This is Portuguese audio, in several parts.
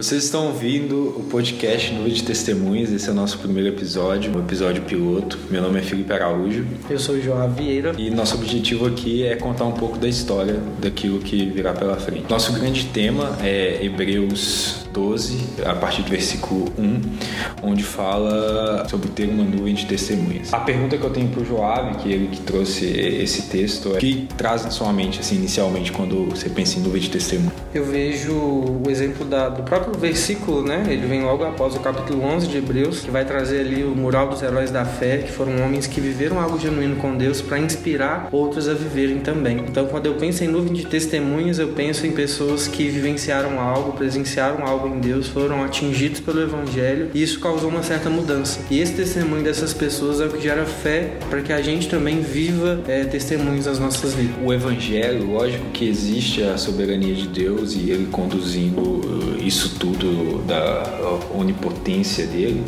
Vocês estão ouvindo o podcast Nuvem de Testemunhas, esse é o nosso primeiro episódio, um episódio piloto. Meu nome é Felipe Araújo. Eu sou o João Vieira. E nosso objetivo aqui é contar um pouco da história daquilo que virá pela frente. Nosso grande tema é Hebreus 12, a partir do versículo 1, onde fala sobre ter uma nuvem de testemunhas. A pergunta que eu tenho para o Joab, que ele que trouxe esse texto, é que traz na sua mente, assim, inicialmente, quando você pensa em nuvem de testemunha? Eu vejo o exemplo da, do próprio versículo, né? Ele vem logo após o capítulo 11 de Hebreus, que vai trazer ali o mural dos heróis da fé, que foram homens que viveram algo genuíno com Deus para inspirar outros a viverem também. Então, quando eu penso em nuvem de testemunhas, eu penso em pessoas que vivenciaram algo, presenciaram algo em Deus, foram atingidos pelo Evangelho e isso causou uma certa mudança. E esse testemunho dessas pessoas é o que gera fé para que a gente também viva é, testemunhos das nossas vidas. O Evangelho, lógico que existe a soberania de Deus e Ele conduzindo uh, isso tudo da onipotência dele,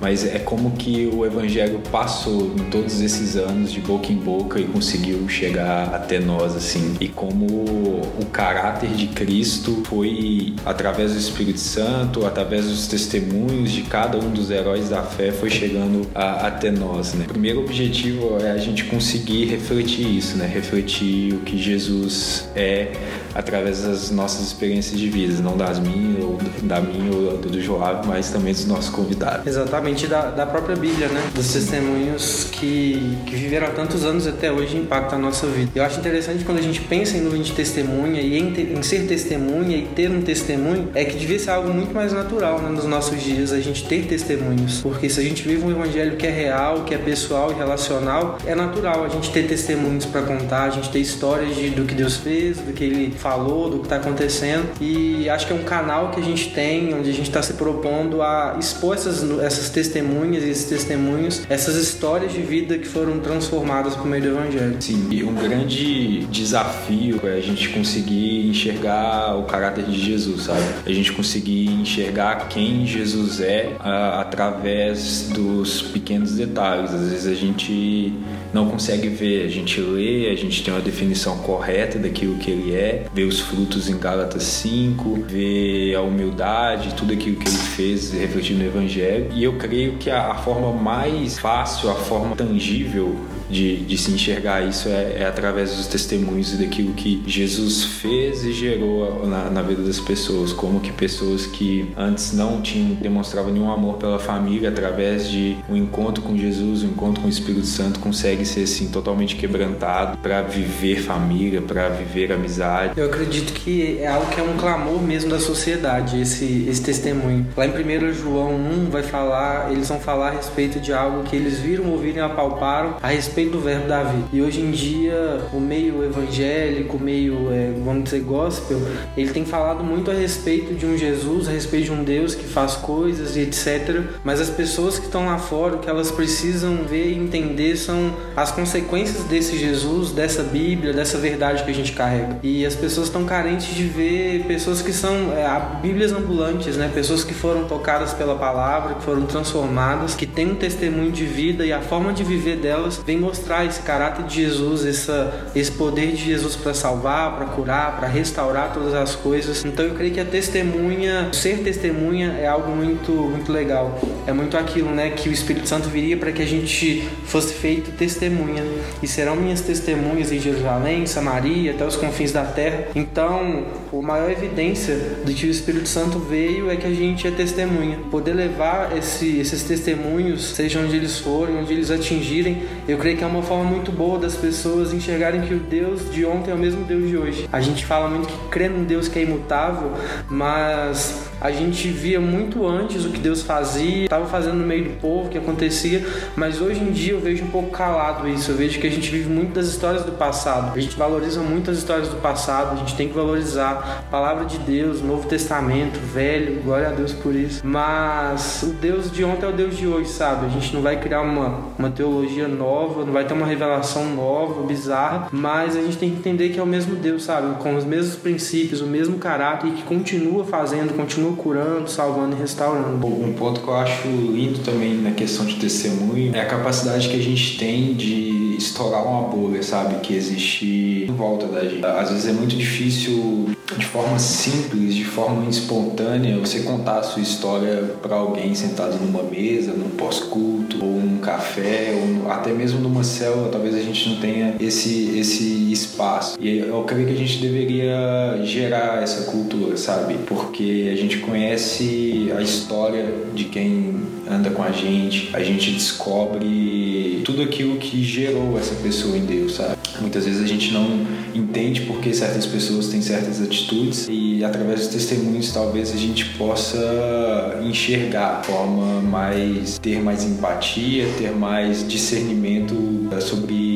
mas é como que o Evangelho passou em todos esses anos de boca em boca e conseguiu chegar até nós assim. E como o caráter de Cristo foi através do Espírito Santo, através dos testemunhos de cada um dos heróis da fé, foi chegando a, até nós. Né? O primeiro objetivo é a gente conseguir refletir isso, né? refletir o que Jesus é através das nossas experiências de vida, não das minhas, ou da minha ou do Joab, mas também dos nossos convidados. Exatamente, da, da própria Bíblia, né? Dos testemunhos que, que viveram há tantos anos até hoje impactam a nossa vida. Eu acho interessante quando a gente pensa em nuvem de testemunha e em, ter, em ser testemunha e ter um testemunho, é que devia ser algo muito mais natural né, nos nossos dias, a gente ter testemunhos. Porque se a gente vive um evangelho que é real, que é pessoal e relacional, é natural a gente ter testemunhos para contar, a gente ter histórias de, do que Deus fez, do que Ele falou, do que está acontecendo. E acho que é um canal que a gente tem, onde a gente está se propondo a expor essas, essas testemunhas e esses testemunhos, essas histórias de vida que foram transformadas por meio do Evangelho. Sim, e um grande desafio é a gente conseguir enxergar o caráter de Jesus, sabe? A gente conseguir enxergar quem Jesus é a, através dos pequenos detalhes. Às vezes a gente não consegue ver, a gente lê, a gente tem uma definição correta daquilo que ele é, vê os frutos em Gálatas 5, vê a humildade, tudo aquilo que ele fez refletindo no Evangelho. E eu creio que a, a forma mais fácil, a forma tangível de, de se enxergar isso é, é, através dos testemunhos e daquilo que Jesus fez e gerou na, na, vida das pessoas, como que pessoas que antes não tinham demonstravam nenhum amor pela família através de um encontro com Jesus, um encontro com o Espírito Santo consegue ser assim totalmente quebrantado para viver família, para viver amizade. Eu acredito que é algo que é um clamor mesmo da sociedade esse esse testemunho. Lá em 1 João 1 vai falar, eles vão falar a respeito de algo que eles viram, ouviram e apalparam a respeito do verbo da vida. E hoje em dia, o meio evangélico, o meio, é, vamos dizer, gospel, ele tem falado muito a respeito de um Jesus, a respeito de um Deus que faz coisas e etc. Mas as pessoas que estão lá fora, o que elas precisam ver e entender são as consequências desse Jesus, dessa Bíblia, dessa verdade que a gente carrega. E as pessoas estão carentes de ver pessoas que são é, Bíblias ambulantes, né? Pessoas que foram tocadas pela palavra, que foram transformadas, que têm um testemunho de vida e a forma de viver delas vem mostrar esse caráter de Jesus, essa, esse poder de Jesus para salvar, para curar, para restaurar todas as coisas. Então eu creio que a testemunha, ser testemunha é algo muito, muito legal. É muito aquilo, né, que o Espírito Santo viria para que a gente fosse feito testemunha. E serão minhas testemunhas em Jerusalém, Samaria, até os confins da terra. Então, a maior evidência de que o Espírito Santo veio é que a gente é testemunha. Poder levar esse, esses testemunhos, seja onde eles forem, onde eles atingirem, eu creio que é uma forma muito boa das pessoas enxergarem que o Deus de ontem é o mesmo Deus de hoje. A gente fala muito que crê num Deus que é imutável, mas a gente via muito antes o que Deus fazia, estava fazendo no meio do povo, o que acontecia, mas hoje em dia eu vejo um pouco calado isso. Eu vejo que a gente vive muito das histórias do passado. A gente valoriza muito as histórias do passado, a gente tem que valorizar a palavra de Deus, Novo Testamento, Velho, glória a Deus por isso. Mas o Deus de ontem é o Deus de hoje, sabe? A gente não vai criar uma, uma teologia nova, não vai ter uma revelação nova, bizarra, mas a gente tem que entender que é o mesmo Deus, sabe? Com os mesmos princípios, o mesmo caráter e que continua fazendo, continua curando, salvando e restaurando. Um ponto que eu acho lindo também na questão de testemunho é a capacidade que a gente tem de estourar uma bolha, sabe? Que existe em volta da gente. Às vezes é muito difícil de forma simples, de forma espontânea, você contar a sua história para alguém sentado numa mesa, num pós-culto, ou num café, ou até mesmo numa célula, talvez a gente não tenha esse, esse espaço. E eu creio que a gente deveria gerar essa cultura, sabe? Porque a gente conhece a história de quem anda com a gente, a gente descobre tudo aquilo que gerou essa pessoa em Deus, sabe? Muitas vezes a gente não entende por que certas pessoas têm certas atitudes e através dos testemunhos talvez a gente possa enxergar de forma mais ter mais empatia, ter mais discernimento sobre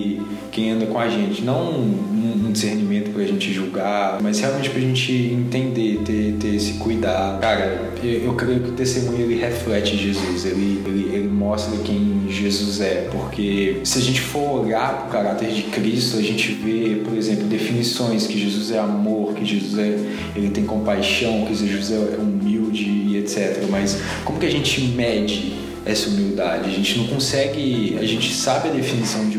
quem anda com a gente, não um discernimento pra gente julgar, mas realmente pra gente entender, ter, ter esse cuidado. Cara, eu, eu creio que o testemunho ele reflete Jesus, ele, ele, ele mostra quem Jesus é, porque se a gente for olhar pro caráter de Cristo, a gente vê, por exemplo, definições que Jesus é amor, que Jesus é, ele tem compaixão, que Jesus é humilde e etc. Mas como que a gente mede essa humildade? A gente não consegue, a gente sabe a definição de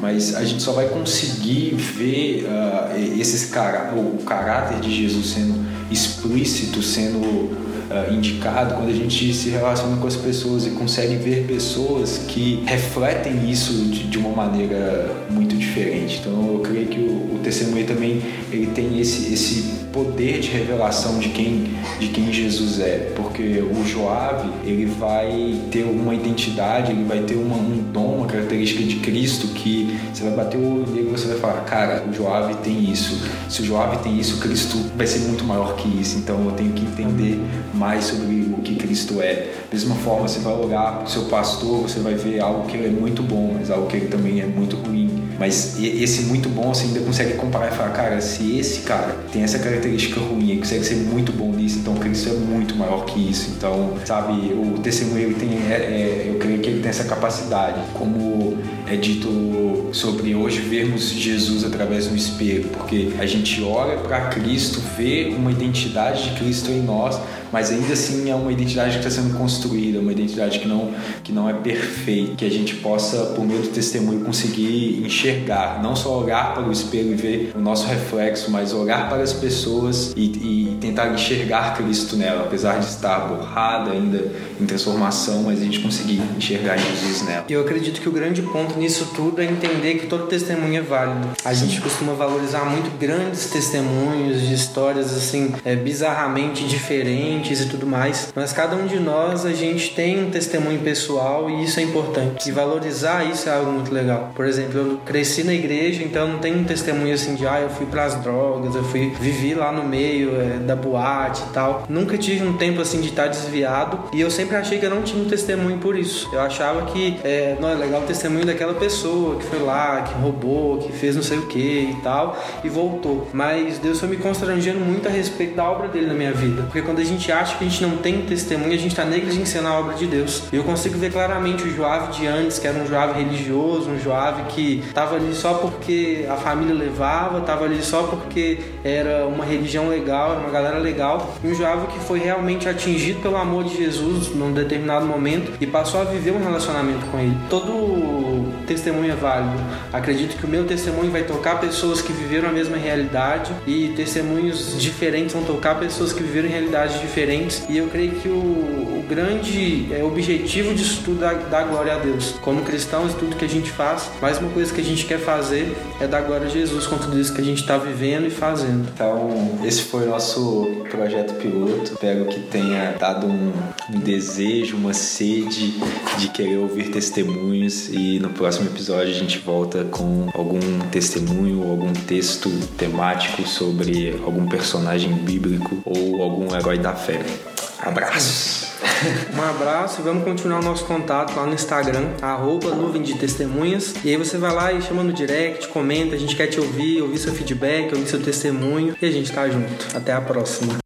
mas a gente só vai conseguir ver uh, esses cara, o caráter de Jesus sendo explícito, sendo uh, indicado quando a gente se relaciona com as pessoas e consegue ver pessoas que refletem isso de, de uma maneira muito diferente. Então eu creio que o, o testemunho também ele tem esse, esse poder de revelação de quem, de quem Jesus é, porque o Joave ele vai ter uma identidade, ele vai ter uma, um dom, uma característica de Cristo que você vai bater o olho nele e você vai falar, cara, o Joave tem isso. Se o Joave tem isso, Cristo vai ser muito maior que isso. Então eu tenho que entender mais sobre o que Cristo é. Mesma forma, você vai olhar para o seu pastor, você vai ver algo que ele é muito bom, mas algo que ele também é muito ruim. Mas esse muito bom você ainda consegue comparar e falar, cara, se esse cara tem essa característica ruim e consegue ser muito bom nisso, então Cristo é muito maior que isso. Então, sabe, o testemunho ele tem, é, é, eu creio que ele tem essa capacidade, como é dito sobre hoje vermos Jesus através do espelho, porque a gente olha para Cristo, vê uma identidade de Cristo em nós, mas ainda assim é uma identidade que está sendo construída, uma identidade que não, que não é perfeita, que a gente possa, por meio do testemunho, conseguir enxergar, não só olhar para o espelho e ver o nosso reflexo, mas olhar para as pessoas e, e tentar enxergar Cristo nela, apesar de estar borrada ainda em transformação, mas a gente conseguir enxergar Jesus nela. Eu acredito que o grande ponto nisso tudo é entender que todo testemunho é válido. A gente costuma valorizar muito grandes testemunhos de histórias assim é, bizarramente diferentes e tudo mais. Mas cada um de nós, a gente tem um testemunho pessoal e isso é importante. E valorizar isso é algo muito legal. Por exemplo, eu cresci na igreja, então não tenho um testemunho assim de, ah, eu fui para as drogas, eu fui vivi lá no meio é, da boate e tal. Nunca tive um tempo assim de estar desviado e eu sempre achei que eu não tinha um testemunho por isso. Eu achava que é, não é legal o testemunho daquela pessoa que foi lá, que roubou, que fez não sei o que e tal e voltou. Mas Deus foi me constrangendo muito a respeito da obra dele na minha vida, porque quando a gente acha que a gente não tem testemunho, a gente está negligenciando a obra de Deus. E eu consigo ver claramente o Joave de antes, que era um Joave religioso, um Joave que estava ali só porque a família levava, estava ali só porque era uma religião legal, era uma galera legal. E um Joave que foi realmente atingido pelo amor de Jesus num determinado momento e passou a viver um relacionamento com ele. Todo testemunho é válido. Acredito que o meu testemunho vai tocar pessoas que viveram a mesma realidade e testemunhos diferentes vão tocar pessoas que viveram realidades diferentes e eu creio que o, o grande é, objetivo disso tudo é dar glória a Deus. Como cristãos, tudo que a gente faz, mais uma coisa que a gente quer fazer é dar glória a Jesus com tudo isso que a gente está vivendo e fazendo. Então, esse foi o nosso projeto piloto. Espero que tenha dado um, um desejo, uma sede de querer ouvir testemunhos e no próximo episódio a gente volta com algum testemunho algum texto temático sobre algum personagem bíblico ou algum herói da fé. Abraços! Um abraço e vamos continuar o nosso contato lá no Instagram, arroba nuvem de testemunhas. E aí você vai lá e chama no direct, comenta, a gente quer te ouvir, ouvir seu feedback, ouvir seu testemunho e a gente tá junto. Até a próxima.